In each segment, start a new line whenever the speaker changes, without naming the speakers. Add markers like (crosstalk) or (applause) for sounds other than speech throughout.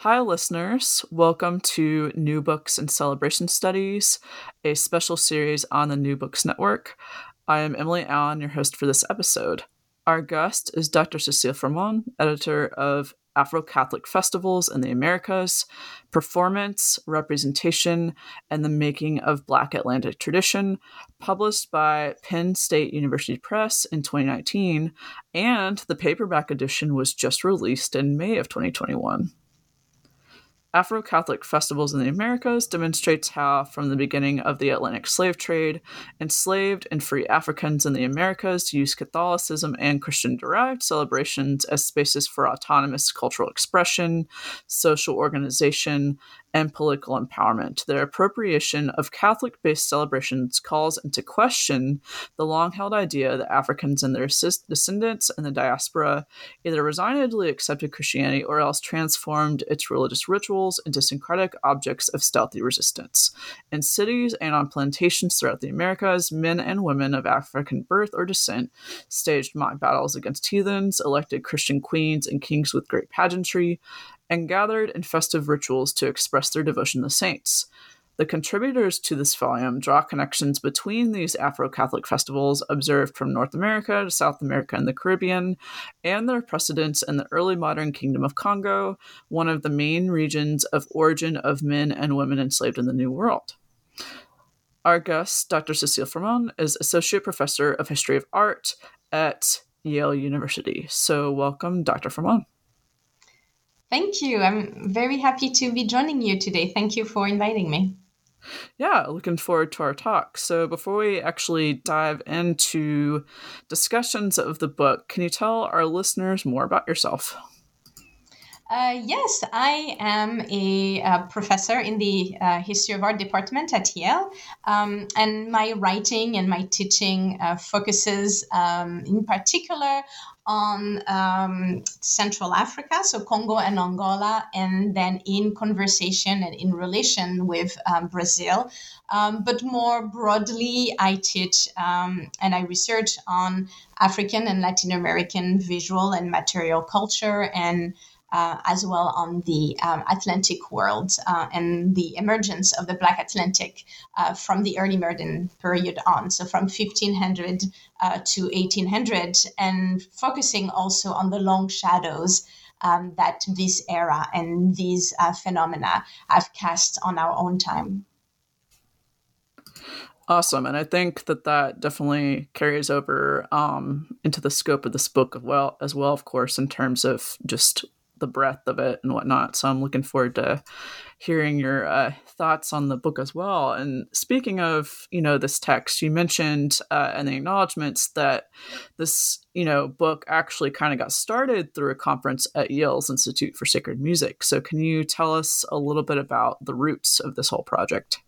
Hi, listeners. Welcome to New Books and Celebration Studies, a special series on the New Books Network. I am Emily Allen, your host for this episode. Our guest is Dr. Cecile Fromont, editor of Afro Catholic Festivals in the Americas, Performance, Representation, and the Making of Black Atlantic Tradition, published by Penn State University Press in 2019, and the paperback edition was just released in May of 2021. Afro Catholic Festivals in the Americas demonstrates how, from the beginning of the Atlantic slave trade, enslaved and free Africans in the Americas used Catholicism and Christian derived celebrations as spaces for autonomous cultural expression, social organization, and political empowerment. Their appropriation of Catholic based celebrations calls into question the long held idea that Africans and their descendants in the diaspora either resignedly accepted Christianity or else transformed its religious rituals into syncretic objects of stealthy resistance. In cities and on plantations throughout the Americas, men and women of African birth or descent staged mock battles against heathens, elected Christian queens and kings with great pageantry, and gathered in festive rituals to express their devotion to saints. The contributors to this volume draw connections between these Afro Catholic festivals observed from North America to South America and the Caribbean, and their precedents in the early modern Kingdom of Congo, one of the main regions of origin of men and women enslaved in the New World. Our guest, Dr. Cecile Fromont, is Associate Professor of History of Art at Yale University. So, welcome, Dr. Fromont.
Thank you. I'm very happy to be joining you today. Thank you for inviting me.
Yeah, looking forward to our talk. So, before we actually dive into discussions of the book, can you tell our listeners more about yourself?
Uh, yes, I am a, professor in the uh, History of Art department at Yale, um, and my writing and my teaching uh, focuses um, in particular on um, Central Africa, so Congo and Angola, and then in conversation and in relation with um, Brazil. Um, but more broadly, I teach um, and I research on African and Latin American visual and material culture and uh, as well on the um, Atlantic world uh, and the emergence of the Black Atlantic uh, from the early modern period on, so from 1500 uh, to 1800, and focusing also on the long shadows um, that this era and these uh, phenomena have cast on our own time.
Awesome, and I think that that definitely carries over um, into the scope of this book as well, as well, of course, in terms of just the breadth of it and whatnot. So I'm looking forward to hearing your uh, thoughts on the book as well. And speaking of, you know, this text, you mentioned uh, in the acknowledgments that this, you know, book actually kind of got started through a conference at Yale's Institute for Sacred Music. So can you tell us a little bit about the roots of this whole project?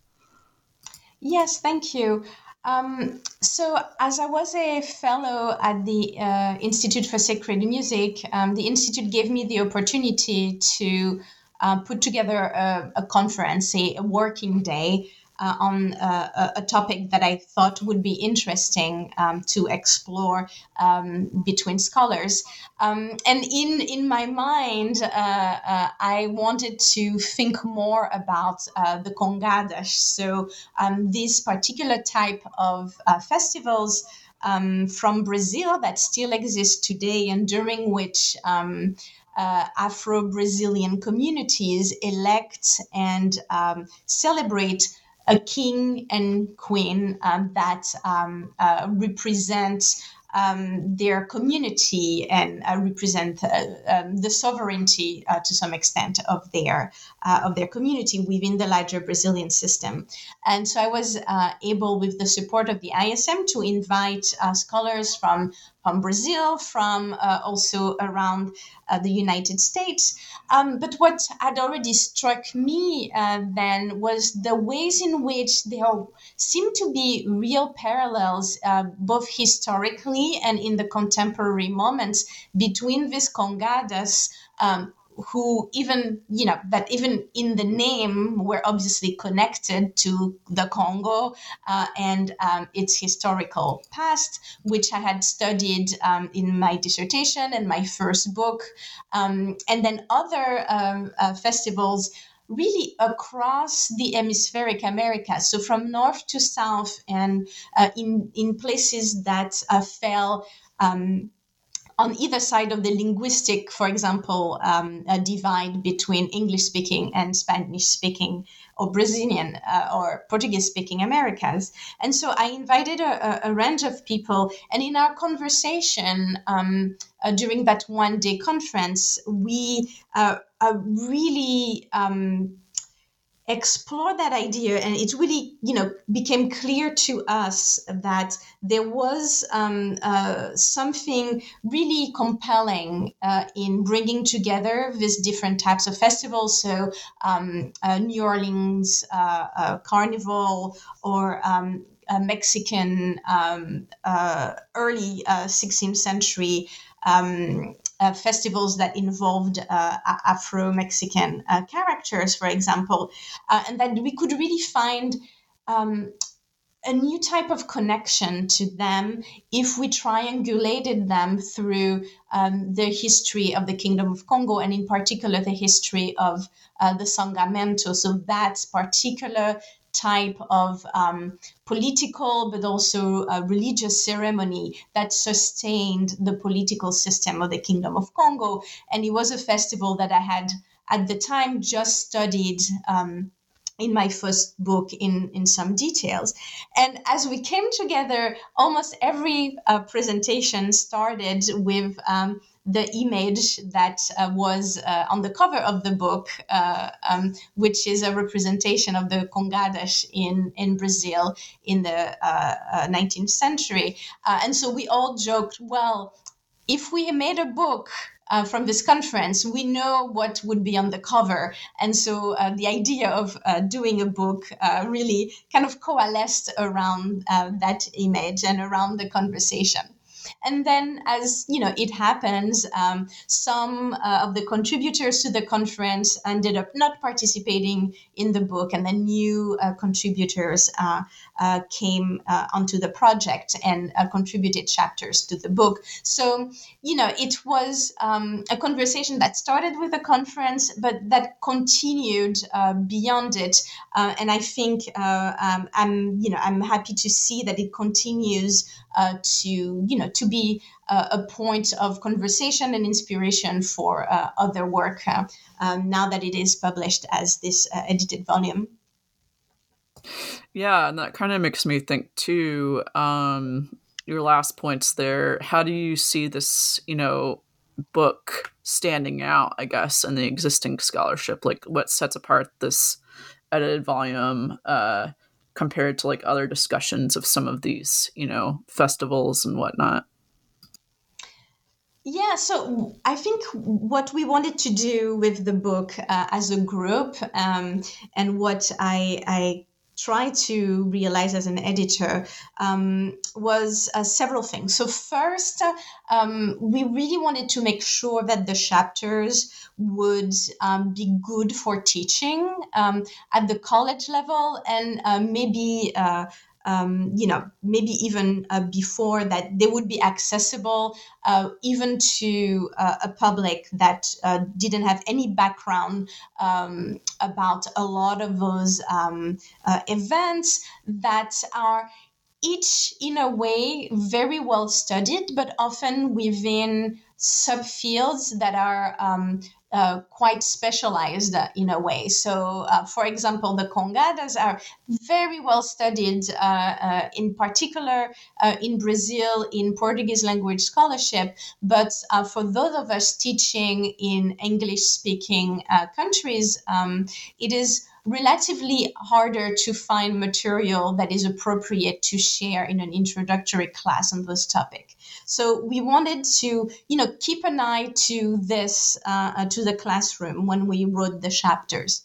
Yes, thank you. Um, so, as I was a fellow at the uh, Institute for Sacred Music, um, the Institute gave me the opportunity to uh, put together a, a conference, a, a, working day uh, on uh, a, topic that I thought would be interesting um, to explore um, between scholars. Um, and in in my mind, uh, uh, I wanted to think more about uh, the Congadas. So um, this particular type of uh, festivals. Um, from Brazil that still exists today, and during which um, uh, Afro Brazilian communities elect and um, celebrate a king and queen um, that um, uh, represent um, their community and uh, represent uh, um, the sovereignty uh, to some extent of their uh, of their community within the larger Brazilian system. And so I was able, with the support of the ISM, to invite scholars from from Brazil, from uh, also around uh, the United States. Um, but what had already struck me uh, then was the ways in which there seem to be real parallels, uh, both historically and in the contemporary moments, between these congadas. Um, who even you know that even in the name were obviously connected to the Congo uh, and um, its historical past, which I had studied um, in my dissertation and my first book, um, and then other um, uh, festivals really across the hemispheric America. So from north to south, and uh, in in places that uh, fell. Um, on either side of the linguistic, for example, um, divide between English speaking and Spanish speaking or Brazilian uh, or Portuguese speaking Americas. And so I invited a, a, range of people. And in our conversation um, uh, during that one day conference, we uh, uh really um, explore that idea and it really you know became clear to us that there was um, uh, something really compelling uh, in bringing together these different types of festivals. So um, uh, new orleans uh, uh, carnival or um, mexican um, uh, early 16th century um, uh, festivals that involved uh, Afro Mexican uh, characters, for example, uh, and that we could really find um, a new type of connection to them if we triangulated them through um, the history of the Kingdom of Congo and, in particular, the history of uh, the Sangamento. So, that particular type of um, political but also religious ceremony that sustained the political system of the Kingdom of Congo. And it was a festival that I had at the time just studied. Um, in my first book in, in some details. And as we came together, almost every uh, presentation started with um, the image that uh, was uh, on the cover of the book, uh, um, which is a representation of the Congadas in, in Brazil in the 19th uh, uh, century. Uh, and so we all joked, well, if we made a book uh, from this conference, we know what would be on the cover. And so uh, the idea of uh, doing a book really kind of coalesced around that image and around the conversation. And then, as you know, it happens, um, some uh, of the contributors to the conference ended up not participating in the book, and then new uh, contributors uh, uh came uh, onto the project and contributed chapters to the book. So, you know, it was um, a conversation that started with the conference, but that continued beyond it. and I think um, I'm, you know, I'm happy to see that it continues to, you know, to be uh, a point of conversation and inspiration for uh, other work uh, um, now that it is published as this uh, edited volume.
Yeah, and that kind of makes me think too. Um, your last points there. How do you see this, you know, book standing out? I guess in the existing scholarship, like what sets apart this edited volume? Uh, compared to like other discussions of some of these, you know, festivals and whatnot?
Yeah, so I think what we wanted to do with the book uh, as a group, um, and what I, I try to realize as an editor um, was uh, several things. So, first, um, we really wanted to make sure that the chapters would um, be good for teaching um, at the college level and uh, maybe. Uh, um, you know, maybe even uh, before that, they would be accessible uh, even to uh, a public that uh, didn't have any background um, about a lot of those um, uh, events that are each in a way very well studied, but often within subfields that are um, uh, quite specialized uh, in a way. So, uh, for example, the Congadas are very well studied, uh, in particular in Brazil, in Portuguese language scholarship. But for those of us teaching in English speaking countries, um, it is relatively harder to find material that is appropriate to share in an introductory class on this topic. So we wanted to, you know, keep an eye to this, uh, uh, to the classroom when we wrote the chapters.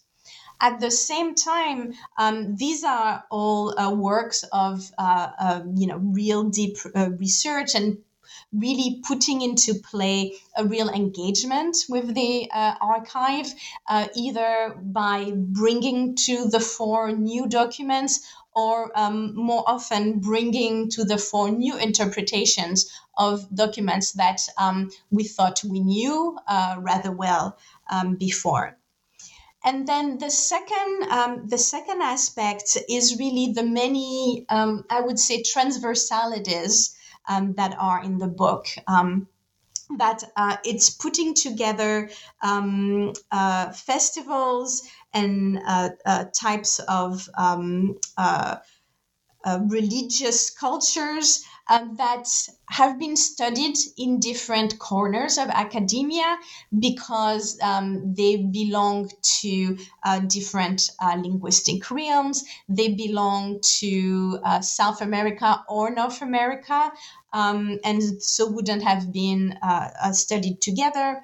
At the same time, um, these are all uh, works of, uh, you know, real deep uh, research and really putting into play a real engagement with the uh, archive, uh, either by bringing to the fore new documents or um, more often bringing to the fore new interpretations of documents that um, we thought we knew uh, rather well um, before. And then the second, um, the second aspect is really the many, um, I would say, transversalities um, that are in the book that uh, it's putting together um, uh, festivals and uh, uh types of um, uh, uh, religious cultures um, that have been studied in different corners of academia because um, they belong to uh, different uh, linguistic realms. They belong to uh, South America or North America, um, and so wouldn't have been uh, uh, studied together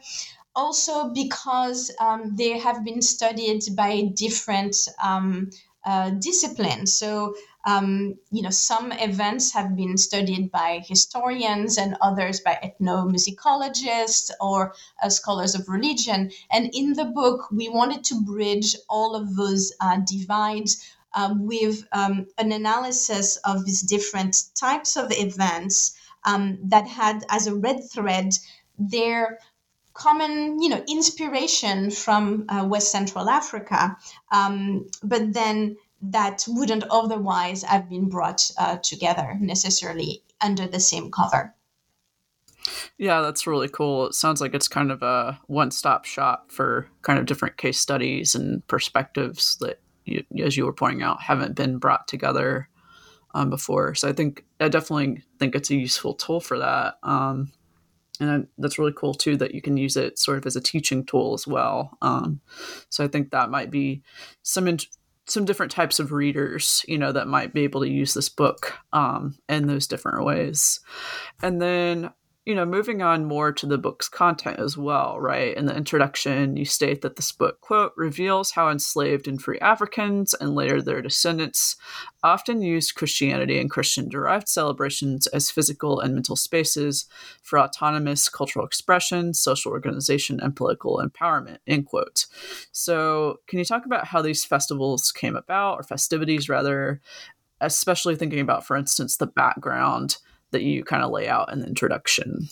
also because um, they have been studied by different um, uh, disciplines. So um, you know, some events have been studied by historians and others by ethnomusicologists or uh, scholars of religion. And in the book, we wanted to bridge all of those uh, divides uh, with um, an analysis of these different types of events um, that had as a red thread their common, you know, inspiration from uh, West Central Africa, um, but then that wouldn't otherwise have been brought uh, together necessarily under the same cover.
Yeah, that's really cool. It sounds like it's kind of a one stop shop for kind of different case studies and perspectives that, you, as you were pointing out, haven't been brought together um, before. So I think I definitely think it's a useful tool for that. Um, and that's really cool too that you can use it sort of as a teaching tool as well. Um, so I think that might be some in- some different types of readers, you know, that might be able to use this book um, in those different ways. And then you know, moving on more to the book's content as well, right? In the introduction, you state that this book, quote, reveals how enslaved and free Africans and later their descendants often used Christianity and Christian derived celebrations as physical and mental spaces for autonomous cultural expression, social organization, and political empowerment, end quote. So, can you talk about how these festivals came about, or festivities rather, especially thinking about, for instance, the background? That you kind of lay out in the introduction.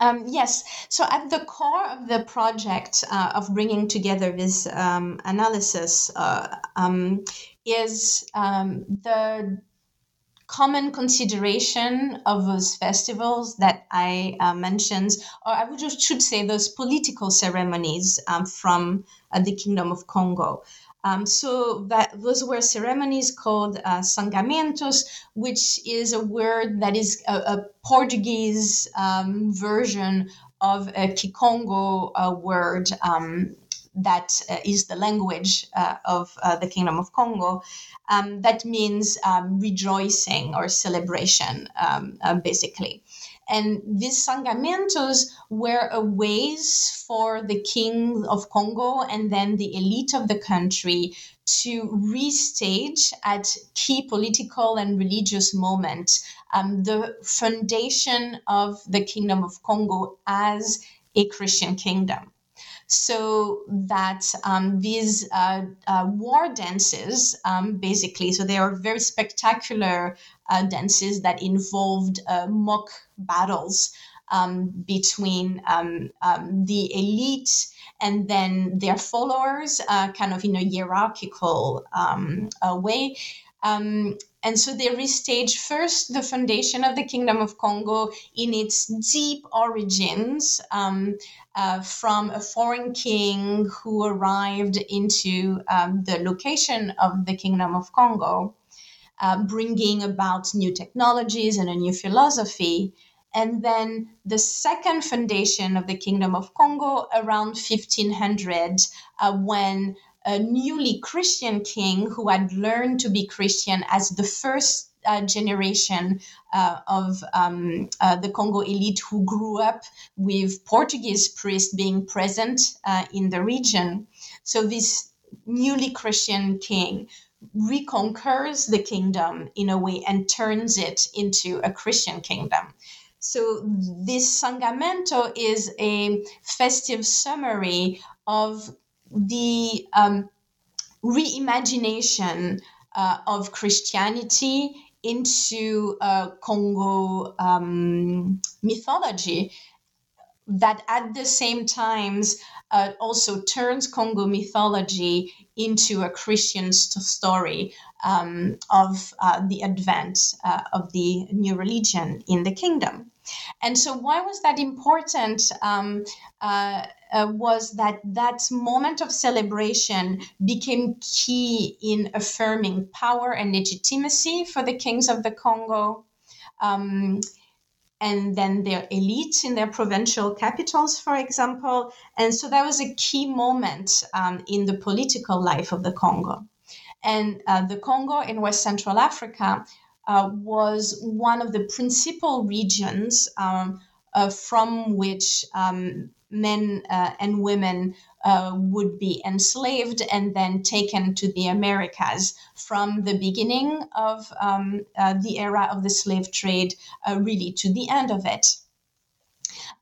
Um, yes. So at the core of the project uh, of bringing together this um, analysis uh, um, is um, the common consideration of those festivals that I uh, mentioned, or I would just should say those political ceremonies um, from uh, the Kingdom of Congo. Um, so that those were ceremonies called uh, sangamentos, which is a word that is a, a Portuguese um, version of a Kikongo uh, word um, that uh, is the language uh, of uh, the Kingdom of Congo. Um, that means um, rejoicing or celebration, um, uh, basically. And these sangamentos were a ways for the king of Congo and then the elite of the country to restage at key political and religious moments um, the foundation of the kingdom of Congo as a Christian kingdom. So that um, these uh, uh, war dances, um, basically, so they are very spectacular uh, dances that involved uh, mock battles um, between um, um, the elite and then their followers, uh, kind of in a hierarchical um, way. Um, and so they restage first the foundation of the Kingdom of Congo in its deep origins um, uh, from a foreign king who arrived into the location of the Kingdom of Congo, uh, bringing about new technologies and a new philosophy. And then the second foundation of the Kingdom of Congo around 1500, uh, when a newly Christian king who had learned to be Christian as the first uh, generation uh, of um, uh, the Congo elite who grew up with Portuguese priests being present uh, in the region. So, this newly Christian king reconquers the kingdom in a way and turns it into a Christian kingdom. So, this Sangamento is a festive summary of the um, reimagination uh, of Christianity into uh, Congo um, mythology that at the same times uh, also turns Congo mythology into a Christian st- story um, of uh, the advent uh, of the new religion in the kingdom. And so, why was that important? Um, uh, uh, was that that moment of celebration became key in affirming power and legitimacy for the kings of the Congo. Um, and then their elite in their provincial capitals, for example. And so that was a key moment um, in the political life of the Congo. And uh, the Congo in West Central Africa uh, was one of the principal regions um, uh, from which um, men uh, and women uh, would be enslaved and then taken to the Americas from the beginning of um, uh, the era of the slave trade, really to the end of it.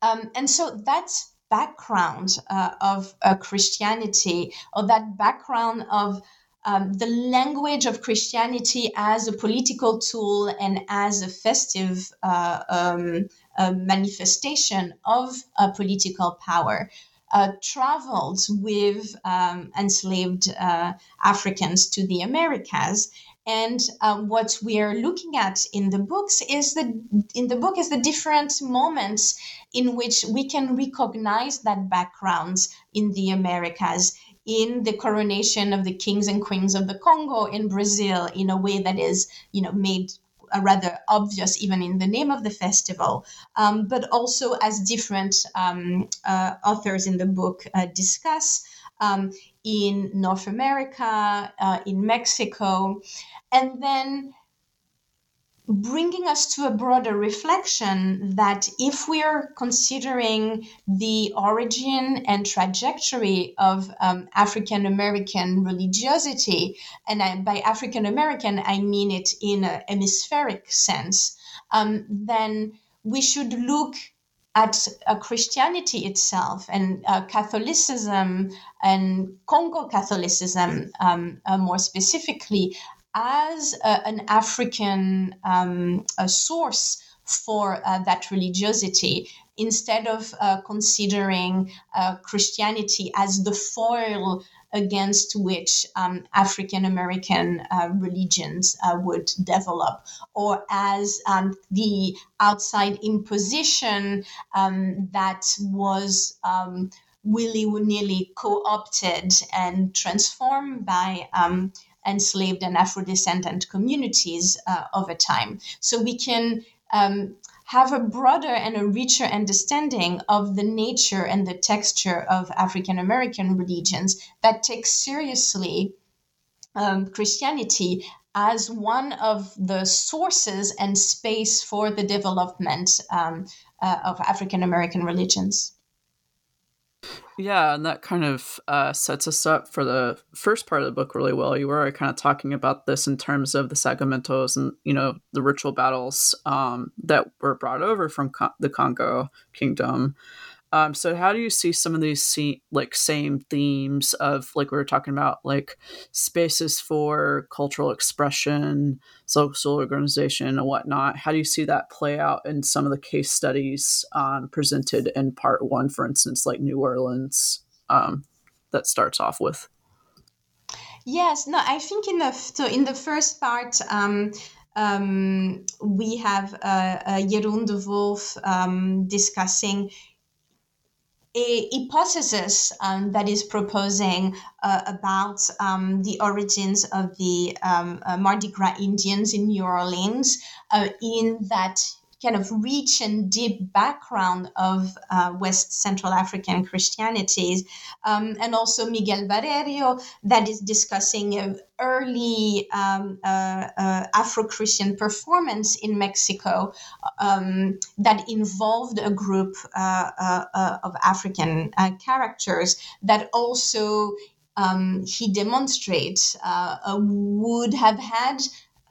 Um, and so that background of Christianity, or that background of um, the language of Christianity as a political tool and as a festive uh, um, uh, manifestation of political power. Uh, traveled with um, enslaved uh, Africans to the Americas. And uh, what we are looking at in the books is the in the book is the different moments in which we can recognize that background in the Americas in the coronation of the kings and queens of the Congo in Brazil in a way that is, you know, made rather obvious even in the name of the festival, um, but also as different um, uh, authors in the book uh, discuss um, in North America, uh, in Mexico, and then bringing us to a broader reflection that if we're considering the origin and trajectory of um, African American religiosity, and I, by African American, I mean it in a hemispheric sense, um, then we should look at uh, Christianity itself and uh, Catholicism and Congo Catholicism, um, uh, more specifically, as a, an African um, source for uh, that religiosity instead of uh, considering uh, Christianity as the foil against which um, African American uh, religions uh, would develop, or as um, the outside imposition um, that was um, willy nilly co opted and transformed by um, enslaved and Afro descendant communities uh, over time. So we can um, have a broader and a richer understanding of the nature and the texture of African American religions that take seriously um, Christianity as one of the sources and space for the development um, uh, of African American religions.
Yeah, and that kind of uh, sets us up for the first part of the book really well. You were kind of talking about this in terms of the Sangamentos and you know the ritual battles um, that were brought over from the Congo Kingdom. Um, so how do you see some of these see, like same themes of like we were talking about like spaces for cultural expression, social organization, and whatnot? How do you see that play out in some of the case studies um, presented in part one, for instance, like New Orleans, um, that starts off with?
Yes, no, I think in the so in the first part, um, um, we have uh, uh, Jeroen de Wolf um, discussing a hypothesis um, that is proposing uh, about um, the origins of the um, uh, Mardi Gras Indians in New Orleans, uh, in that kind of rich and deep background of uh, West Central African Christianities, um, and also Miguel Valerio that is discussing early um, uh, uh, Afro Christian performance in Mexico um, that involved a group uh, uh, uh, of African characters that also um, he demonstrates would have had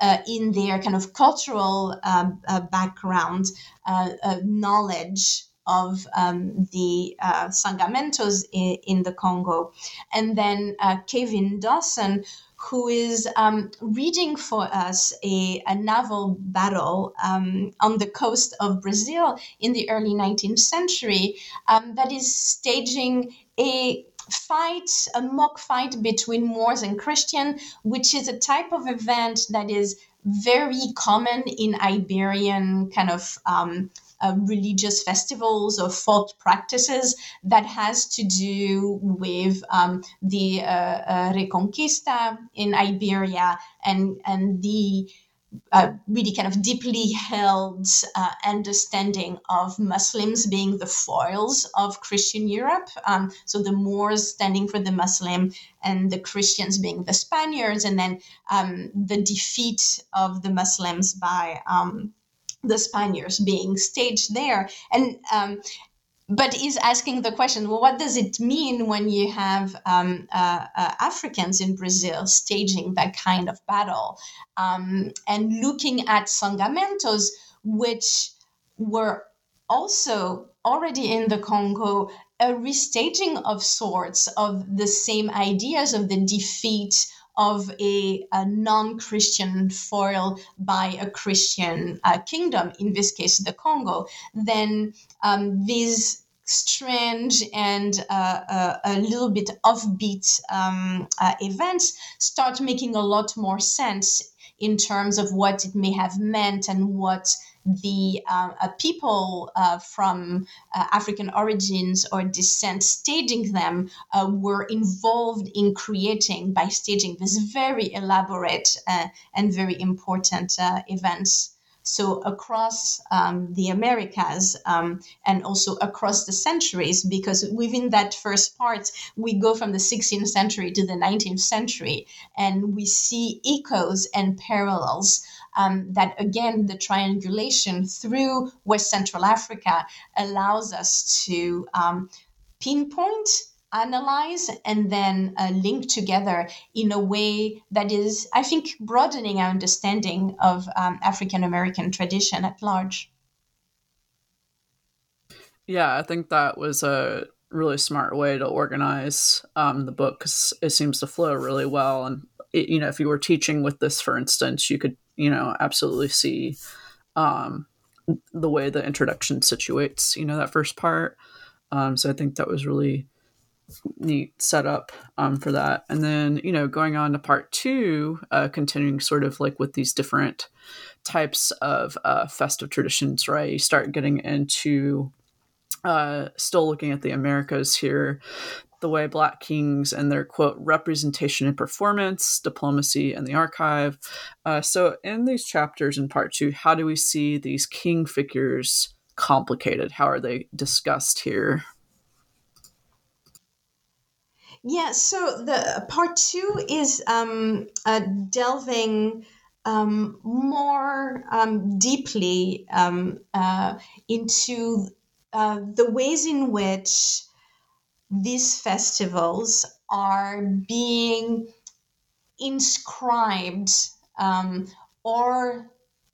uh, in their kind of cultural uh, uh, background uh, uh, knowledge of um, the uh, Sangamentos in, in, the Congo. And then Kevin Dawson, who is um, reading for us a, a naval battle um, on the coast of Brazil in the early 19th century um, that is staging a fight, a mock fight between Moors and Christian, which is a type of event that is very common in Iberian kind of um, uh, religious festivals or folk practices that has to do with um, the uh, uh, Reconquista in Iberia and and the uh, really kind of deeply held uh, understanding of Muslims being the foils of Christian Europe. Um, so the Moors standing for the Muslim and the Christians being the Spaniards, and then um, the defeat of the Muslims by um, the Spaniards being staged there. And um, but is asking the question well what does it mean when you have um, uh, uh, africans in brazil staging that kind of battle? Um, and looking at sangamentos which were also already in the congo a restaging of sorts of the same ideas of the defeat of a, a non-Christian foil by a Christian uh, kingdom, in this case the Congo, then um, these strange and uh, uh, a little bit offbeat um, uh, events start making a lot more sense in terms of what it may have meant and what the uh, people uh, from uh, African origins or descent staging them were involved in creating by staging these very elaborate and very important events. So across um, the Americas um, and also across the centuries, because within that first part, we go from the 16th century to the 19th century, and we see echoes and parallels. Um, that again, the triangulation through West Central Africa allows us to um, pinpoint analyze and then uh, link together in a way that is, I think, broadening our understanding of um, African American tradition at large.
Yeah, I think that was a really smart way to organize um, the book because it seems to flow really well. And, you know, if you were teaching with this, for instance, you could, you know, absolutely see um, the way the introduction situates, you know, that first part. Um, so I think that was really neat setup um, for that. And then, you know, going on to part two, uh, continuing sort of like with these different types of uh, festive traditions, right? You start getting into uh, still looking at the Americas here, the way Black kings and their quote representation and performance, diplomacy, and the archive. Uh, so, in these chapters in part two, how do we see these king figures complicated? How are they discussed here?
Yeah, so the part two is um, uh, delving um, more um, deeply um, uh, into uh, the ways in which these festivals are being inscribed um, or,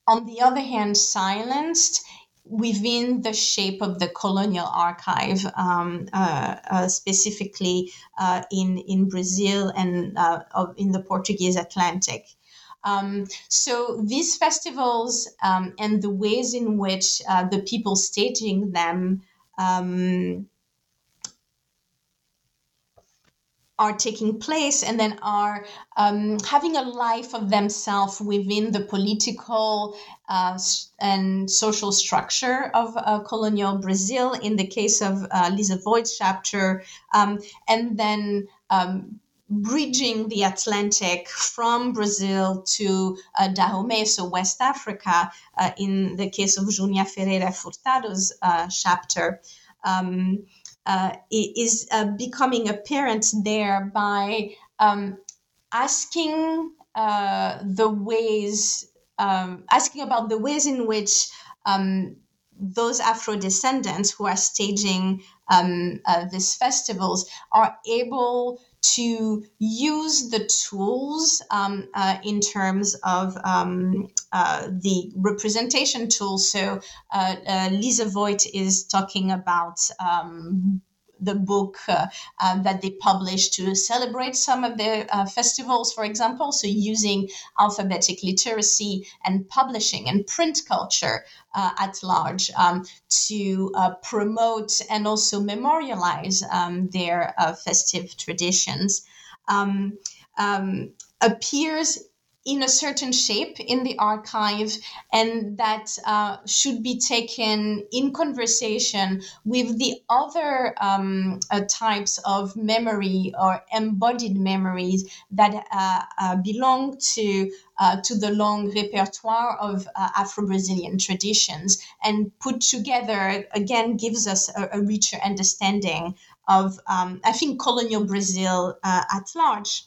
on the other hand, silenced within the shape of the colonial archive, um, uh, uh, specifically uh, in, in Brazil and uh, in the Portuguese Atlantic. Um, so these festivals um, and the ways in which uh, the people staging them um, are taking place and then are um, having a life of themselves within the political uh, and social structure of uh, colonial Brazil, in the case of uh, Lisa Voigt's chapter, um, and then um, bridging the Atlantic from Brazil to uh, Dahomey, so West Africa, uh, in the case of Junia Ferreira Furtado's uh, chapter. Um, uh, is uh, becoming apparent there by um, asking uh, the ways, um, asking about the ways in which um, those Afro descendants who are staging um, uh, these festivals are able to use the tools um, uh, in terms of um, uh, the representation tools. So uh, uh Lisa Voigt is talking about um, the book uh, um, that they published to celebrate some of their uh, festivals, for example. So, using alphabetic literacy and publishing and print culture uh, at large um, to uh, promote and also memorialize um, their uh, festive traditions. Um, um, appears in a certain shape in the archive and that uh, should be taken in conversation with the other um, uh, types of memory or embodied memories that uh, uh belong to uh, to the long repertoire of uh, Afro-Brazilian traditions and put together again gives us a, a richer understanding of um, I think colonial Brazil at large.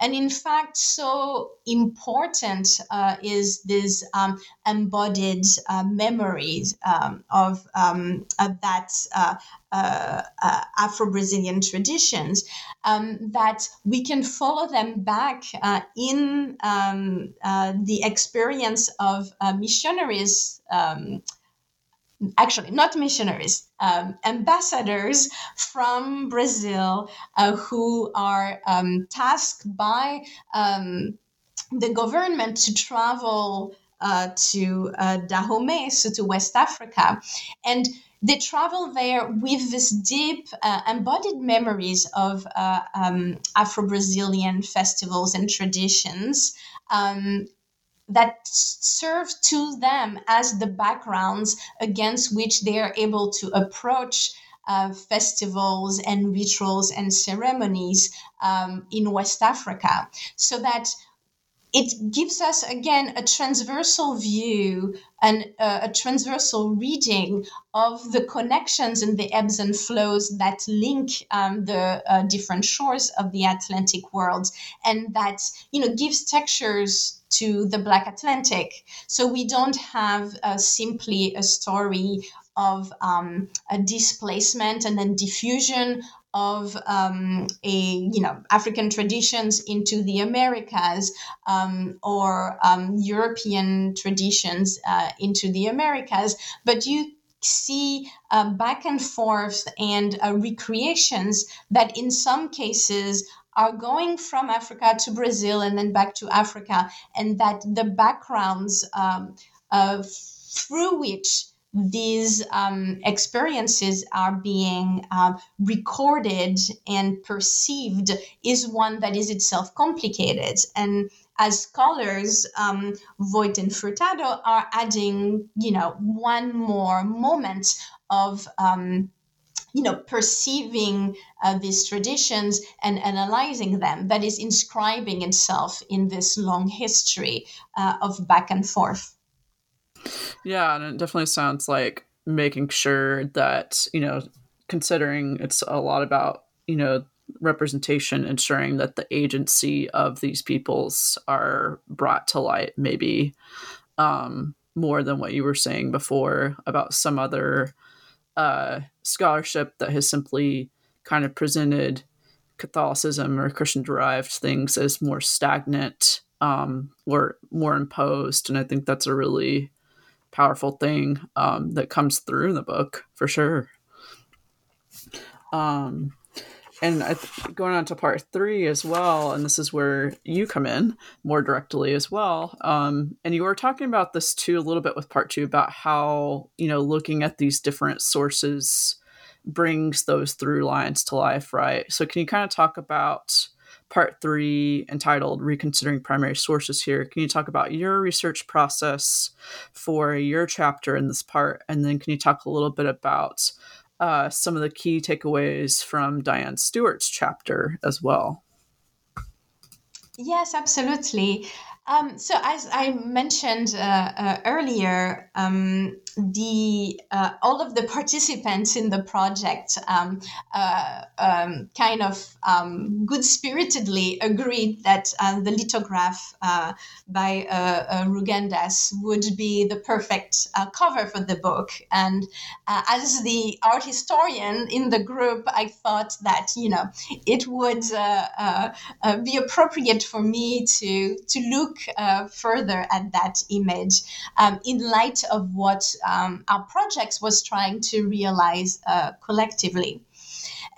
And in fact, so important uh, is this um, embodied uh, memories um, of, um, of that uh, uh, uh Afro Brazilian traditions um, that we can follow them back uh, in um, the experience of missionaries um, actually not missionaries, um, ambassadors from Brazil uh, who are um, tasked by um, the government to travel uh, to uh, Dahomey, so to West Africa. And they travel there with this deep uh, embodied memories of uh, um, Afro Brazilian festivals and traditions. Um, that serve to them as the backgrounds against which they are able to approach uh, festivals and rituals and ceremonies um, in West Africa. So that it gives us again a transversal view and uh, a transversal reading of the connections and the ebbs and flows that link um, the uh, different shores of the Atlantic world, and that you know gives textures to the Black Atlantic. So we don't have uh, simply a story of um, a displacement and then diffusion of um, a you know African traditions into the Americas um, or um, European traditions uh, into the Americas, but you see uh, back and forth and uh, recreations that in some cases are going from Africa to Brazil and then back to Africa, and that the backgrounds um, through which these um, experiences are being uh, recorded and perceived is one that is itself complicated. And as scholars, um, Voigt and Furtado are adding, you know, one more moment of um, you know perceiving uh, these traditions and analyzing them that is inscribing itself in this long history uh, of back and forth.
Yeah and it definitely sounds like making sure that you know considering it's a lot about you know representation ensuring that the agency of these peoples are brought to light maybe um, more than what you were saying before about some other uh, scholarship that has simply kind of presented Catholicism or Christian derived things as more stagnant um, or more imposed. And I think that's a really powerful thing um, that comes through in the book for sure. Um, and going on to part three as well, and this is where you come in more directly as well. Um, and you were talking about this too a little bit with part two about how you know looking at these different sources brings those through lines to life, right? So, can you kind of talk about part three entitled Reconsidering Primary Sources here? Can you talk about your research process for your chapter in this part? And then, can you talk a little bit about uh, some of the key takeaways from Diane Stewart's chapter as well?
Yes, absolutely. Um, so, as I mentioned uh, uh, earlier, um, the uh, all of the participants in the project um, uh, um, kind of um, good spiritedly agreed that uh, the lithograph uh, by Rugendas would be the perfect cover for the book. And as the art historian in the group, I thought that you know it would be appropriate for me to to look further at that image um, in light of what um, our projects was trying to realize uh, collectively.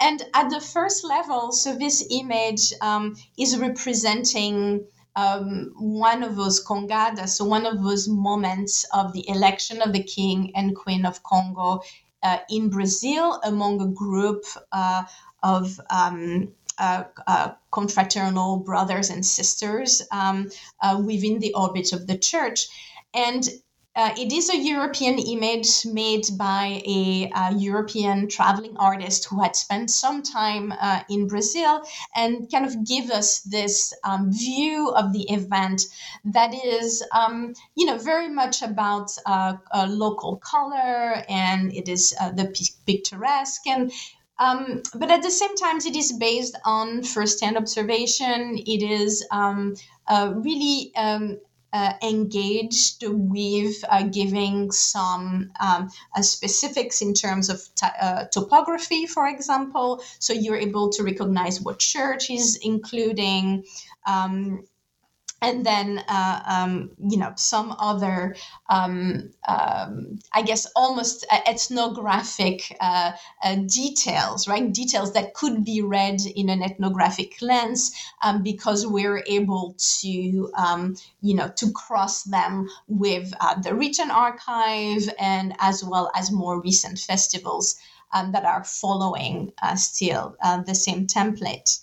And at the first level, so this image um, is representing um, one of those congadas, so one of those moments of the election of the king and queen of Congo uh, in Brazil among a group uh, of um, uh, uh, confraternal brothers and sisters um, uh, within the orbit of the church. And uh, it is a European image made by a, a, European traveling artist who had spent some time uh, in Brazil and kind of give us this um, view of the event that is, um, you know, very much about uh, local color and it is uh, the picturesque and um, but at the same time, it is based on first-hand observation. It is um, uh, really um, uh, engaged with uh, giving some um, uh, specifics in terms of uh, topography, for example. So you're able to recognize what church is including. Um, and then uh, um, you know some other um, um, i guess almost ethnographic uh, uh, details right? Details that could be read in an ethnographic lens um, because we're able to um, you know to cross them with uh, the region archive and as well as more recent festivals um, that are following uh, still uh, the same template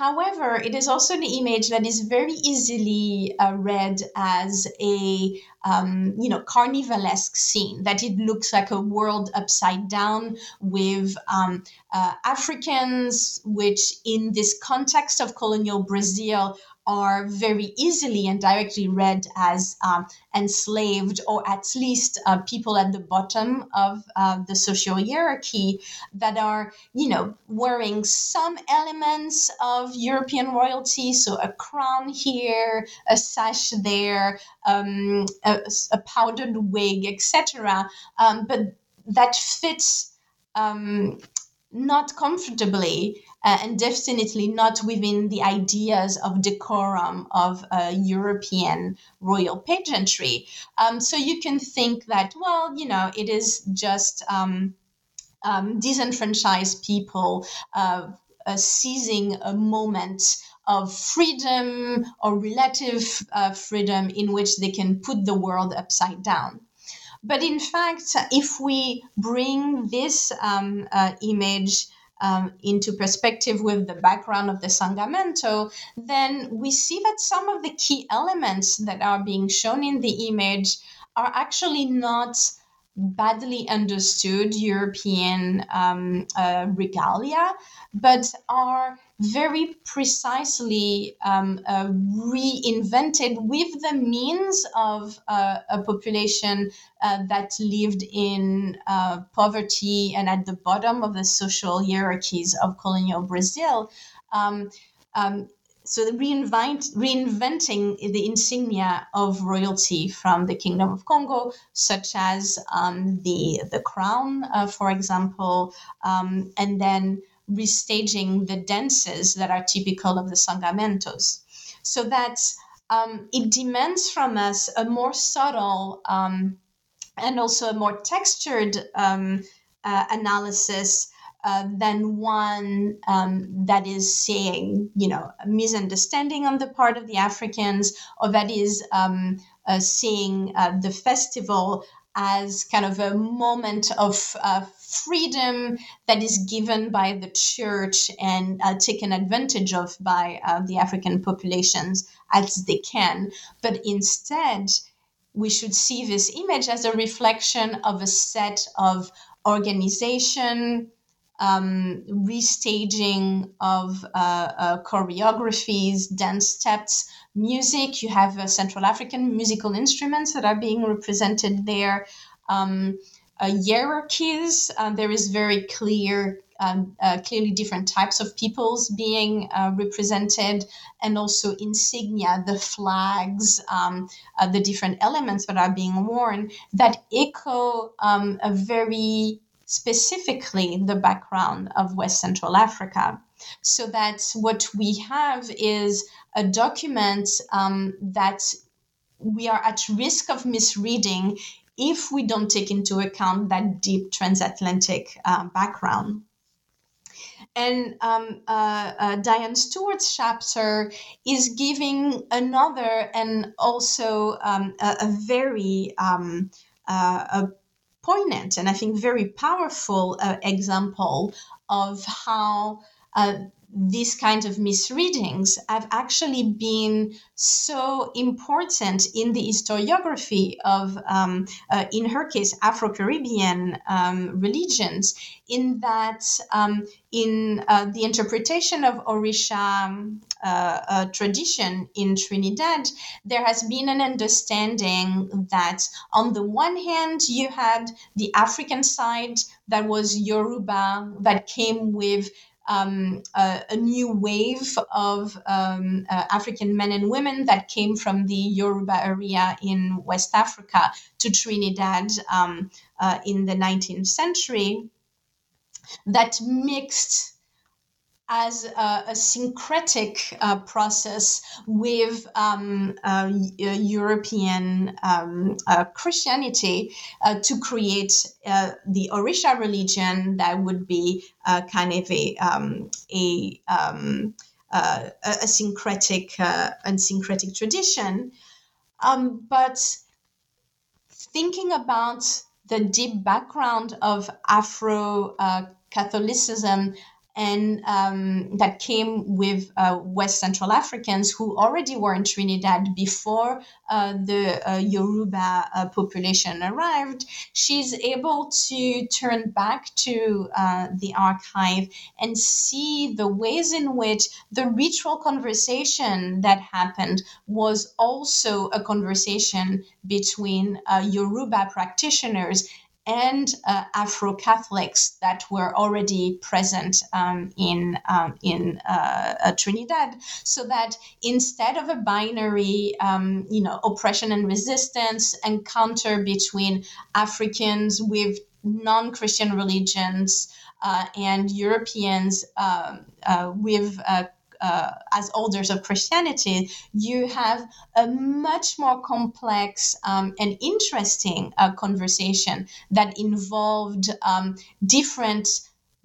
However, it is also an image that is very easily uh, read as a um, you know carnivalesque scene. That it looks like a world upside down with um, uh, Africans, which in this context of colonial Brazil are very easily and directly read as um, enslaved or at least uh, people at the bottom of uh, the social hierarchy that are, you know, wearing some elements of European royalty. So a crown here, a sash there, um, a, a, powdered wig, etc. Um, but that fits um, not comfortably uh, and definitely not within the ideas of decorum of uh, European royal pageantry. Um, so you can think that, well, you know, it is just um, um, disenfranchised people uh, uh seizing a moment of freedom or relative uh, freedom in which they can put the world upside down. But in fact, if we bring this um, uh, image um, into perspective with the background of the Sangamento, then we see that some of the key elements that are being shown in the image are actually not badly understood European um, uh, regalia, but are very precisely um, uh, reinvented with the means of uh, a population uh, that lived in uh, poverty and at the bottom of the social hierarchies of colonial Brazil. Um, um, so the reinvent, reinventing the insignia of royalty from the Kingdom of Congo, such as um, the the crown, uh, for example, um, and then restaging the dances that are typical of the sangamentos. So that um, it demands from us a more subtle um, and also a more textured um, uh, analysis uh, than one um, that is saying, you know, a misunderstanding on the part of the Africans, or that is um, uh, seeing uh, the festival as kind of a moment of uh, freedom that is given by the church and uh, taken advantage of by uh, the African populations as they can. But instead, we should see this image as a reflection of a set of organization, um, restaging of uh, uh, choreographies, dance steps, music. You have uh, Central African musical instruments that are being represented there. Um, uh, hierarchies. Uh, there is very clear, um, uh, clearly different types of peoples being represented, and also insignia, the flags, um, the different elements that are being worn that echo um, a very specifically the background of West Central Africa. So that what we have is a document um, that we are at risk of misreading if we don't take into account that deep transatlantic uh, background. And um, uh, uh, Diane Stewart's chapter is giving another and also um, a, a, very um, uh, a poignant and I think very powerful uh, example of how uh, these kinds of misreadings have actually been so important in the historiography of, um, uh, in her case, Afro Caribbean um, religions, in that um, in uh, the interpretation of Orisha uh, uh, tradition in Trinidad, there has been an understanding that on the one hand, you had the African side that was Yoruba, that came with um, a, a, new wave of um, uh, African men and women that came from the Yoruba area in West Africa to Trinidad um, uh, in the 19th century that mixed as a, a syncretic uh, process with um, uh, European um, uh, Christianity uh, to create uh, the Orisha religion that would be uh, kind of a, um, a, um, a, syncretic and syncretic tradition. Um, but thinking about the deep background of Afro Catholicism and um, that came with uh, West Central Africans who already were in Trinidad before uh, the uh, Yoruba uh, population arrived, she's able to turn back to uh, the archive and see the ways in which the ritual conversation that happened was also a conversation between uh, Yoruba practitioners and uh, Afro Catholics that were already present um, in um, in uh, uh, Trinidad, so that instead of a binary, um, you know, oppression and resistance encounter between Africans with non-Christian religions uh, and Europeans um, uh, with uh, as holders of Christianity, you have a much more complex um, and interesting uh, conversation that involved um, different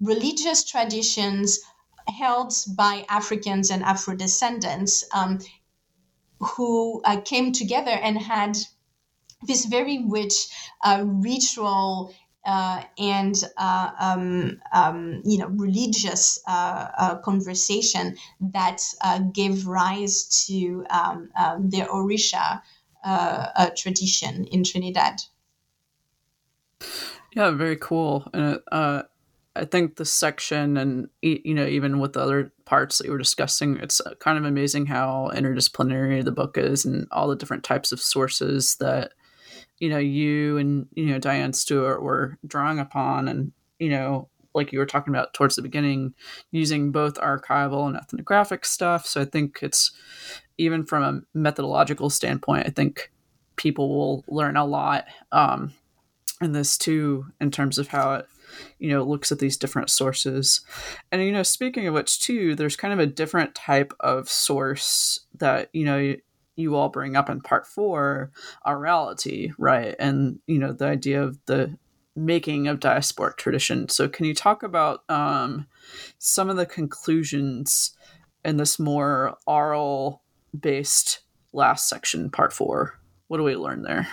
religious traditions held by Africans and Afro descendants um, who uh, came together and had this very rich uh, ritual uh, and uh, um, um, you know religious uh, uh conversation that uh, gave rise to um, um the Orisha uh, tradition in Trinidad.
Yeah, very cool. And I think the section and you know even with the other parts that you were discussing, it's kind of amazing how interdisciplinary the book is and all the different types of sources that you know you and you know Diane Stewart were drawing upon and you know like you were talking about towards the beginning using both archival and ethnographic stuff. So I think it's even from a methodological standpoint I think people will learn a lot um, in this too in terms of how it you know looks at these different sources. And you know speaking of which too there's kind of a different type of source that you know you all bring up in part four orality, right? And you know the idea of the making of diasporic tradition. So can you talk about um, some of the conclusions in this more oral based last section, part four? What do we learn there?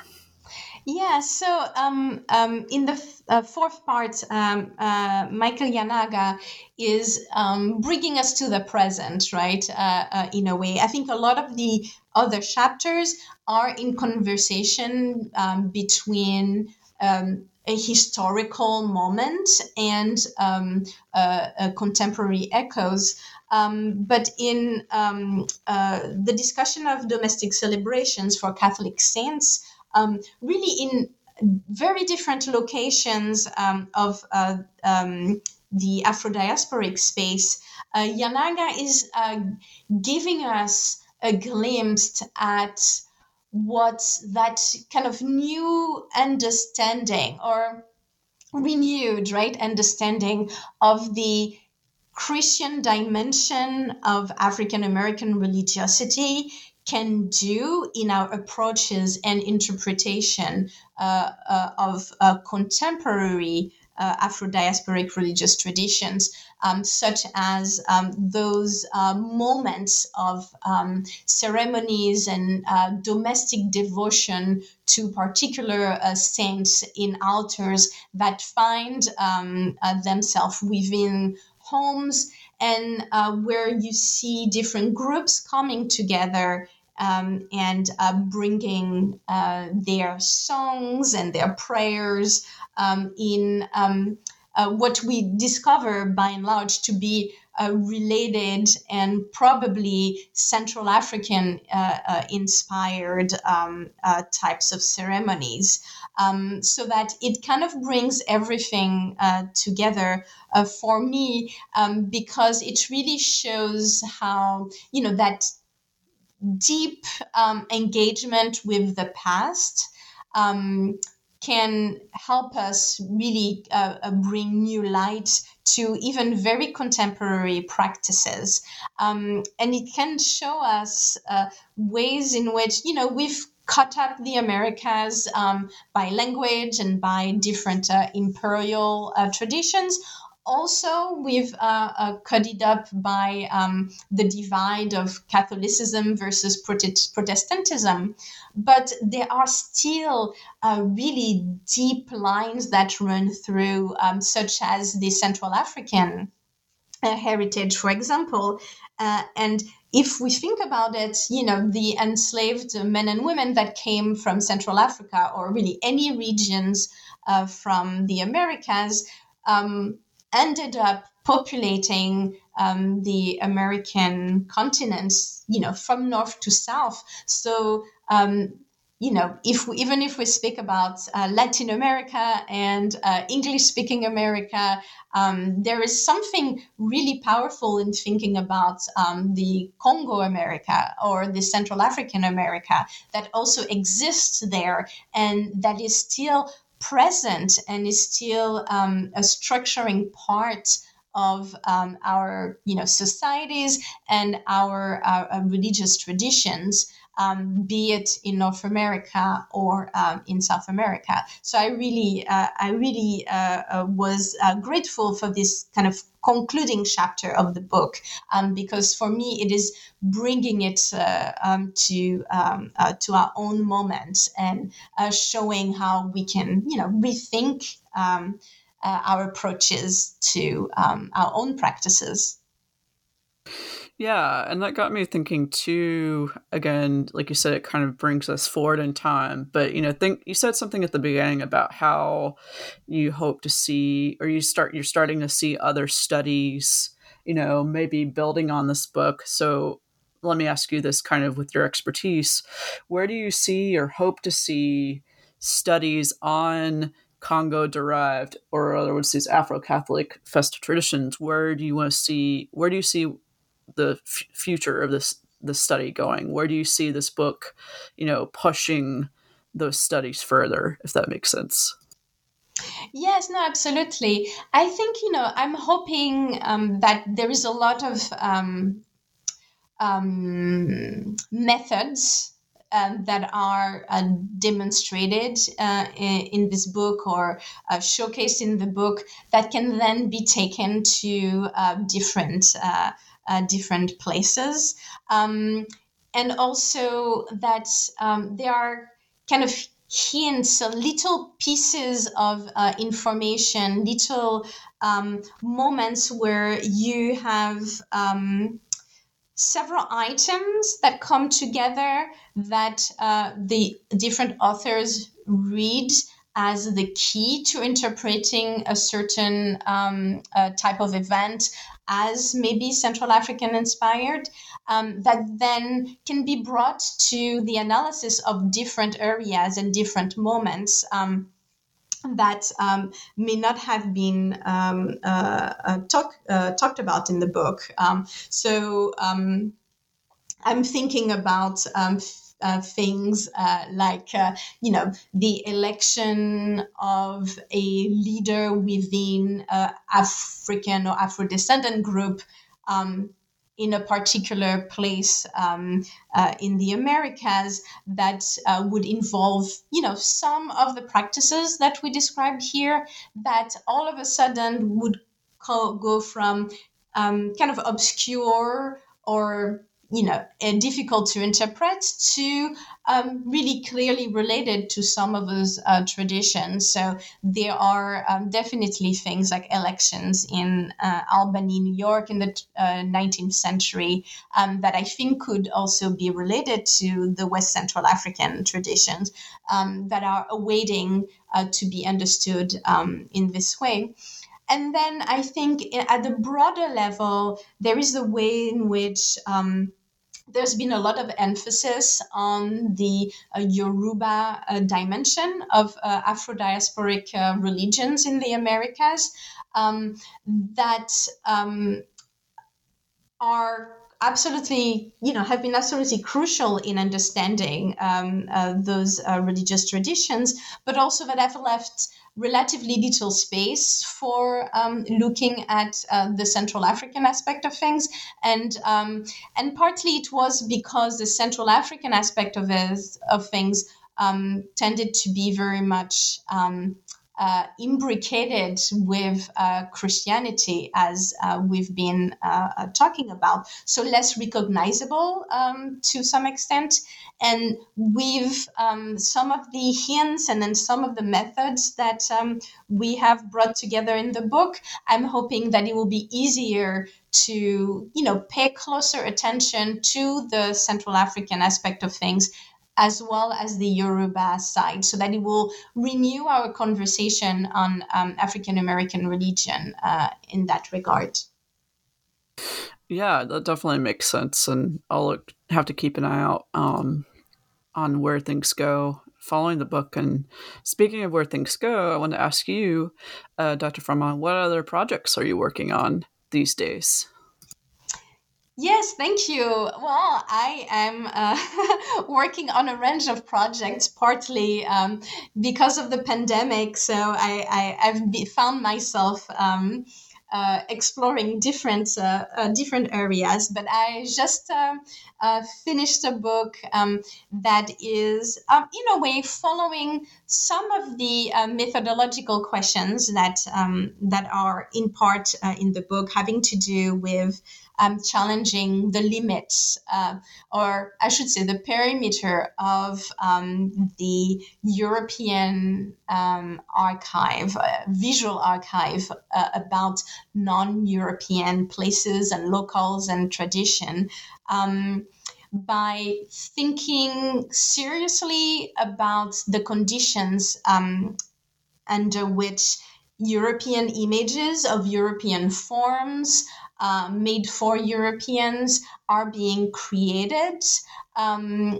Yeah, so um, um, in the f- uh, fourth part, um, uh, Michael Iyanaga is um, bringing us to the present, right? Uh, uh, in a way, I think a lot of the other chapters are in conversation um, between um, a historical moment and um, uh, contemporary echoes. Um, but in um, uh, the discussion of domestic celebrations for Catholic saints, um, really in very different locations um, of uh, um, the Afro diasporic space, uh, Iyanaga is uh, giving us a glimpse at what that kind of new understanding or renewed right understanding of the christian dimension of african american religiosity can do in our approaches and interpretation uh, uh, of uh, contemporary uh, Afro diasporic religious traditions, um, such as um, those uh, moments of um, ceremonies and uh, domestic devotion to particular saints in altars that find um, themselves within homes and uh, where you see different groups coming together um, and uh, bringing uh, their songs and their prayers um, in um, uh, what we discover by and large to be uh, related and probably Central African uh, uh, inspired um, types of ceremonies. Um, so that it kind of brings everything together for me because it really shows how, you know, that deep um, engagement with the past um, can help us really uh, uh, bring new light to even very contemporary practices. Um, and it can show us uh, ways in which, you know, we've cut up the Americas um, by language and by different uh, imperial uh, traditions also we've uh, uh, it up by um, the divide of Catholicism versus Protestantism, but there are still uh, really deep lines that run through, um, such as the Central African uh, heritage, for example. Uh, and if we think about it, you know, the enslaved men and women that came from Central Africa or really any regions uh, from the Americas. Um, ended up populating um, the American continent, you know, from north to south. So, um, you know, if we, even if we speak about uh, Latin America and uh, English-speaking America, um, there is something really powerful in thinking about um, the Congo America or the Central African America that also exists there and that is still present and is still um, a structuring part of um, our you know societies and our, our, our religious traditions um, be it in North America or um, in South America. So I really, uh, I really uh, uh, was uh, grateful for this kind of concluding chapter of the book um, because for me it is bringing it uh, um, to um, uh, to our own moment and showing how we can, you know, rethink. Um, our approaches to um, our own practices.
Yeah, and that got me thinking too. Again, like you said, it kind of brings us forward in time. But you know, think you said something at the beginning about how you hope to see, or you start, you're starting to see other studies. You know, maybe building on this book. So let me ask you this, kind of with your expertise, where do you see or hope to see studies on Congo derived, or other words, these Afro Catholic festive traditions? Where do you want to see? Where do you see the f- future of this the study going? Where do you see this book, you know, pushing those studies further, if that makes sense?
Yes, no, absolutely. I think, you know, I'm hoping um, that there is a lot of um, um, methods um, that are uh, demonstrated uh, in, this book or uh, showcased in the book that can then be taken to uh, different uh, uh, different places. Um, and also that um, there are kind of hints, little pieces of uh, information, little um, moments where you have um, several items that come together that uh, the different authors read as the key to interpreting a certain um, uh, type of event as maybe Central African inspired, um, that then can be brought to the analysis of different areas and different moments. Um, that um, may not have been um, uh, uh, talk, uh, talked about in the book. Um, so um, I'm thinking about um, uh, things uh, like, uh, you know, the election of a leader within African or Afro descendant group um, in a particular place um, uh, in the Americas that uh, would involve, you know, some of the practices that we described here that all of a sudden would go from um, kind of obscure or you know, difficult to interpret to um, really clearly related to some of those uh, traditions. So there are um, definitely things like elections in uh, Albany, New York in the 19th uh, century um, that I think could also be related to the West Central African traditions um, that are awaiting uh, to be understood um, in this way. And then I think at the broader level, there is the way in which um, there's been a lot of emphasis on the uh, Yoruba uh, dimension of uh, Afro diasporic uh, religions in the Americas um, that um, are absolutely, you know, have been absolutely crucial in understanding um, uh, those uh, religious traditions, but also that have left relatively little space for um, looking at uh, the Central African aspect of things, and um, and partly it was because the Central African aspect of of things um, tended to be very much um, uh, imbricated with uh, Christianity, as uh, we've been uh, uh, talking about, so less recognizable um, to some extent. And with um, some of the hints and then some of the methods that um, we have brought together in the book, I'm hoping that it will be easier to you know pay closer attention to the Central African aspect of things as well as the Yoruba side, so that it will renew our conversation on um, African American religion uh, in that regard.
Yeah, that definitely makes sense, and I'll look, have to keep an eye out um, on where things go following the book. And speaking of where things go, I want to ask you, uh, Dr. Fromont, what other projects are you working on these days?
Yes, thank you. Well, I am uh, (laughs) working on a range of projects, partly um, because of the pandemic. So I, I, have found myself um, uh, exploring different uh, uh, different areas. But I just um, uh, finished a book um, that is, um, in a way, following some of the uh, methodological questions that um, that are in part in the book, having to do with um, challenging the limits, uh, or I should say, the perimeter of um, the European um, archive, uh, visual archive uh, about non European places and locals and tradition. Um, by thinking seriously about the conditions um, under which European images of European forms, uh, made for Europeans are being created. Um,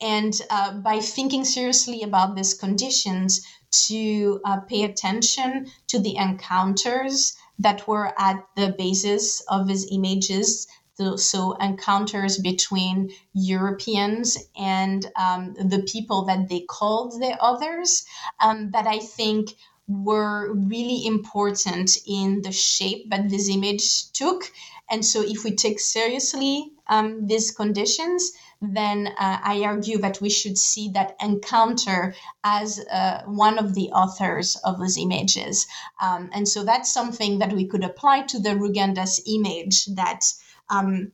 and uh, by thinking seriously about these conditions, to uh, pay attention to the encounters that were at the basis of his images. So, encounters between Europeans and um, the people that they called the others, um, that I think were really important in the shape that this image took. And so, if we take seriously um, these conditions, then uh, I argue that we should see that encounter as uh, one of the authors of those images. Um, and so, that's something that we could apply to the Rugendas image that. Um,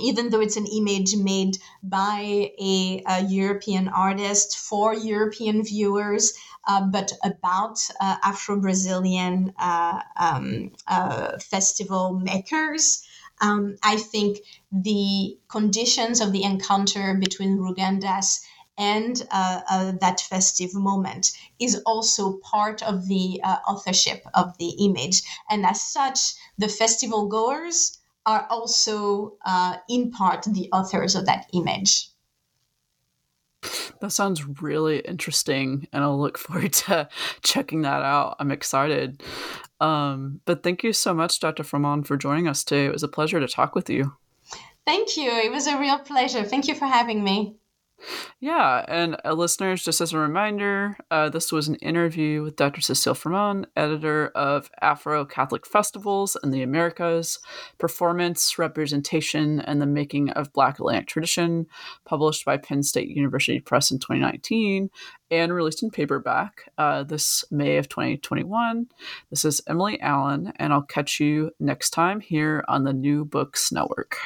even though it's an image made by a, a European artist for European viewers, uh, but about uh, Afro Brazilian uh, um, uh, festival makers. Um, I think the conditions of the encounter between Rugendas and uh, uh, that festive moment is also part of the authorship of the image. And as such, the festival goers are also, in part, the authors of that image.
That sounds really interesting, and I'll look (laughs) forward to checking that out. I'm excited. Um, but thank you so much, Dr. Fromont, for joining us today. It was a pleasure to talk with you.
Thank you. It was a real pleasure. Thank you for having me.
Yeah, and uh, listeners, just as a reminder, uh, this was an interview with Dr. Cecile Fromont, editor of Afro Catholic Festivals in the Americas, Performance, Representation, and the Making of Black Atlantic Tradition, published by Penn State University Press in 2019 and released in paperback uh, this May of 2021. This is Emily Allen, and I'll catch you next time here on the New Books Network.